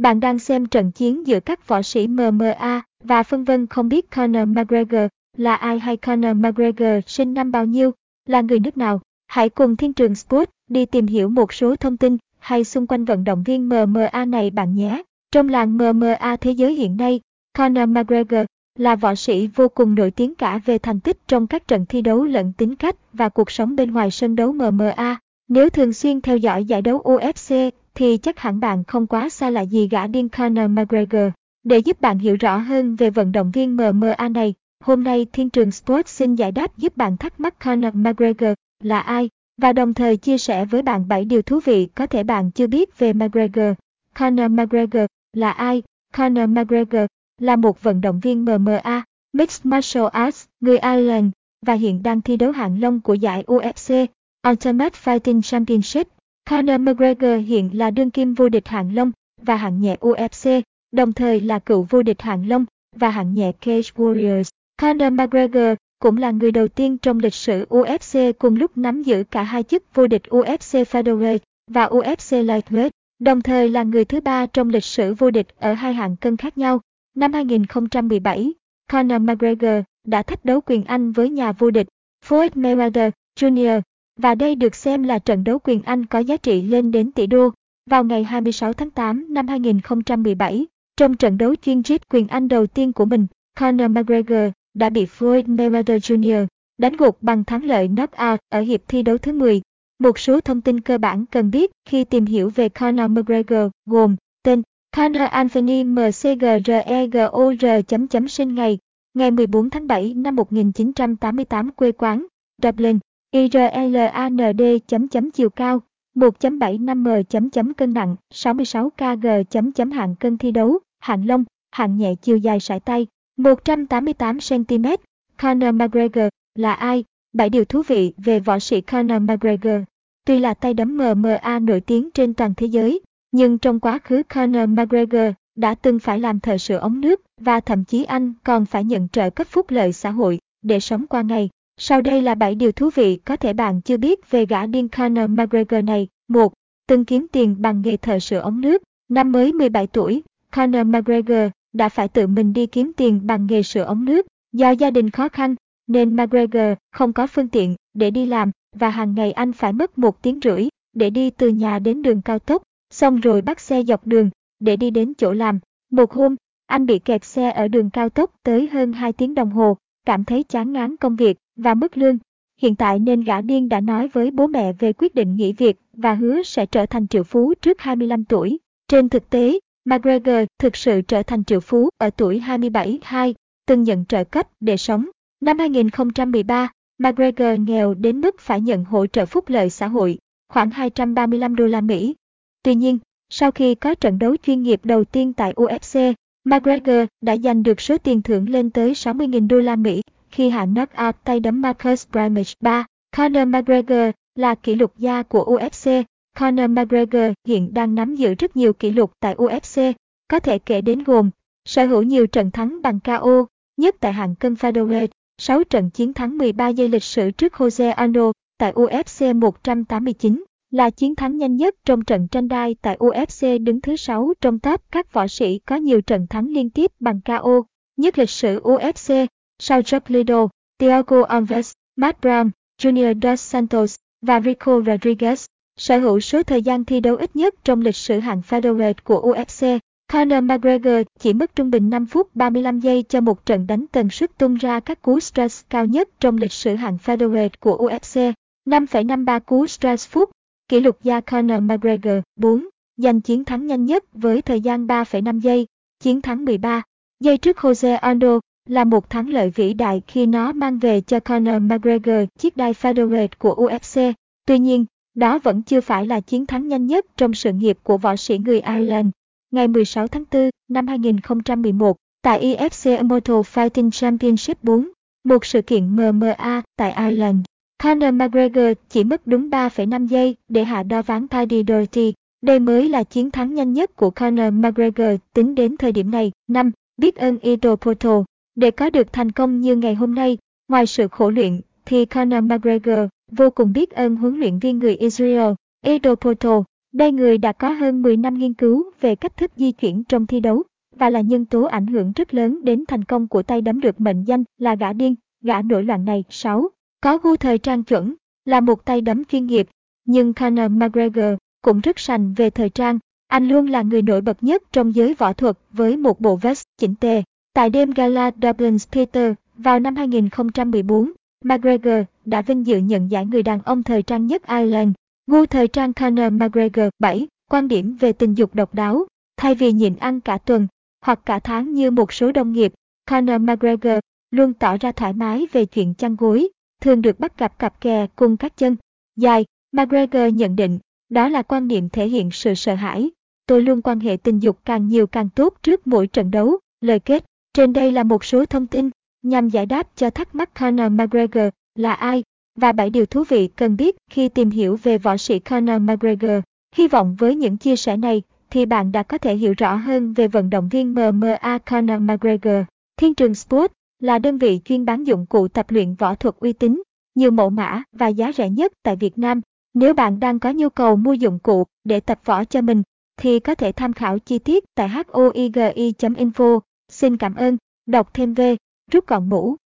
Bạn đang xem trận chiến giữa các võ sĩ MMA và phân vân không biết Conor McGregor là ai hay Conor McGregor sinh năm bao nhiêu, là người nước nào. Hãy cùng Thiên trường Sport đi tìm hiểu một số thông tin hay xung quanh vận động viên MMA này bạn nhé. Trong làng MMA thế giới hiện nay, Conor McGregor là võ sĩ vô cùng nổi tiếng cả về thành tích trong các trận thi đấu lẫn tính cách và cuộc sống bên ngoài sân đấu MMA. Nếu thường xuyên theo dõi giải đấu UFC thì chắc hẳn bạn không quá xa lạ gì gã điên Conor McGregor. Để giúp bạn hiểu rõ hơn về vận động viên MMA này, hôm nay Thiên trường Sports xin giải đáp giúp bạn thắc mắc Conor McGregor là ai và đồng thời chia sẻ với bạn 7 điều thú vị có thể bạn chưa biết về McGregor. Conor McGregor là ai? Conor McGregor là một vận động viên MMA, Mixed Martial Arts, người Ireland và hiện đang thi đấu hạng long của giải UFC, Ultimate Fighting Championship. Conor McGregor hiện là đương kim vô địch hạng long và hạng nhẹ UFC, đồng thời là cựu vô địch hạng long và hạng nhẹ Cage Warriors. Conor McGregor cũng là người đầu tiên trong lịch sử UFC cùng lúc nắm giữ cả hai chức vô địch UFC Featherweight và UFC Lightweight, đồng thời là người thứ ba trong lịch sử vô địch ở hai hạng cân khác nhau. Năm 2017, Conor McGregor đã thách đấu quyền Anh với nhà vô địch Floyd Mayweather Jr và đây được xem là trận đấu quyền Anh có giá trị lên đến tỷ đô. Vào ngày 26 tháng 8 năm 2017, trong trận đấu chuyên giết quyền Anh đầu tiên của mình, Conor McGregor đã bị Floyd Mayweather Jr. đánh gục bằng thắng lợi knockout ở hiệp thi đấu thứ 10. Một số thông tin cơ bản cần biết khi tìm hiểu về Conor McGregor gồm tên Conor Anthony McGregor chấm chấm sinh ngày, ngày 14 tháng 7 năm 1988 quê quán, Dublin, IRLAND chấm chấm chiều cao, 1.75m chấm chấm cân nặng, 66 kg chấm chấm hạng cân thi đấu, hạng lông, hạng nhẹ chiều dài sải tay, 188cm. Conor McGregor là ai? 7 điều thú vị về võ sĩ Conor McGregor. Tuy là tay đấm MMA nổi tiếng trên toàn thế giới, nhưng trong quá khứ Conor McGregor đã từng phải làm thợ sửa ống nước và thậm chí anh còn phải nhận trợ cấp phúc lợi xã hội để sống qua ngày. Sau đây là 7 điều thú vị có thể bạn chưa biết về gã điên Conor McGregor này. 1. Từng kiếm tiền bằng nghề thợ sửa ống nước. Năm mới 17 tuổi, Conor McGregor đã phải tự mình đi kiếm tiền bằng nghề sửa ống nước. Do gia đình khó khăn, nên McGregor không có phương tiện để đi làm và hàng ngày anh phải mất một tiếng rưỡi để đi từ nhà đến đường cao tốc, xong rồi bắt xe dọc đường để đi đến chỗ làm. Một hôm, anh bị kẹt xe ở đường cao tốc tới hơn 2 tiếng đồng hồ, cảm thấy chán ngán công việc và mức lương. Hiện tại nên gã điên đã nói với bố mẹ về quyết định nghỉ việc và hứa sẽ trở thành triệu phú trước 25 tuổi. Trên thực tế, McGregor thực sự trở thành triệu phú ở tuổi 27-2, từng nhận trợ cấp để sống. Năm 2013, McGregor nghèo đến mức phải nhận hỗ trợ phúc lợi xã hội, khoảng 235 đô la Mỹ. Tuy nhiên, sau khi có trận đấu chuyên nghiệp đầu tiên tại UFC, McGregor đã giành được số tiền thưởng lên tới 60.000 đô la Mỹ khi hạ knock out tay đấm Marcus Brimage 3. Conor McGregor là kỷ lục gia của UFC. Conor McGregor hiện đang nắm giữ rất nhiều kỷ lục tại UFC, có thể kể đến gồm sở hữu nhiều trận thắng bằng KO, nhất tại hạng cân featherweight, 6 trận chiến thắng 13 giây lịch sử trước Jose Aldo tại UFC 189, là chiến thắng nhanh nhất trong trận tranh đai tại UFC đứng thứ 6 trong top các võ sĩ có nhiều trận thắng liên tiếp bằng KO, nhất lịch sử UFC, sau Jack Liddell, Thiago Alves, Matt Brown, Junior Dos Santos và Rico Rodriguez, sở hữu số thời gian thi đấu ít nhất trong lịch sử hạng featherweight của UFC. Conor McGregor chỉ mất trung bình 5 phút 35 giây cho một trận đánh tần suất tung ra các cú stress cao nhất trong lịch sử hạng featherweight của UFC. 5,53 cú stress phút, kỷ lục gia Conor McGregor 4, giành chiến thắng nhanh nhất với thời gian 3,5 giây, chiến thắng 13 giây trước Jose Aldo là một thắng lợi vĩ đại khi nó mang về cho Conor McGregor chiếc đai featherweight của UFC. Tuy nhiên, đó vẫn chưa phải là chiến thắng nhanh nhất trong sự nghiệp của võ sĩ người Ireland. Ngày 16 tháng 4 năm 2011, tại EFC Immortal Fighting Championship 4, một sự kiện MMA tại Ireland, Conor McGregor chỉ mất đúng 3,5 giây để hạ đo ván Paddy Doherty. Đây mới là chiến thắng nhanh nhất của Conor McGregor tính đến thời điểm này. 5. Biết ơn Idol Portal. Để có được thành công như ngày hôm nay, ngoài sự khổ luyện, thì Conor McGregor vô cùng biết ơn huấn luyện viên người Israel, Ido Portal. Đây người đã có hơn 10 năm nghiên cứu về cách thức di chuyển trong thi đấu và là nhân tố ảnh hưởng rất lớn đến thành công của tay đấm được mệnh danh là gã điên, gã nổi loạn này. 6. Có gu thời trang chuẩn, là một tay đấm chuyên nghiệp, nhưng Conor McGregor cũng rất sành về thời trang. Anh luôn là người nổi bật nhất trong giới võ thuật với một bộ vest chỉnh tề. Tại đêm gala Dublin Theatre vào năm 2014, McGregor đã vinh dự nhận giải người đàn ông thời trang nhất Ireland. Gu thời trang Conor McGregor 7. Quan điểm về tình dục độc đáo. Thay vì nhịn ăn cả tuần hoặc cả tháng như một số đồng nghiệp, Conor McGregor luôn tỏ ra thoải mái về chuyện chăn gối, thường được bắt gặp cặp kè cùng các chân dài. McGregor nhận định, đó là quan niệm thể hiện sự sợ hãi. Tôi luôn quan hệ tình dục càng nhiều càng tốt trước mỗi trận đấu. Lời kết, trên đây là một số thông tin nhằm giải đáp cho thắc mắc Conor McGregor là ai và 7 điều thú vị cần biết khi tìm hiểu về võ sĩ Conor McGregor. Hy vọng với những chia sẻ này thì bạn đã có thể hiểu rõ hơn về vận động viên MMA Conor McGregor. Thiên trường Sport là đơn vị chuyên bán dụng cụ tập luyện võ thuật uy tín, nhiều mẫu mã và giá rẻ nhất tại Việt Nam. Nếu bạn đang có nhu cầu mua dụng cụ để tập võ cho mình, thì có thể tham khảo chi tiết tại hoigi.info. Xin cảm ơn, đọc thêm về, rút gọn mũ.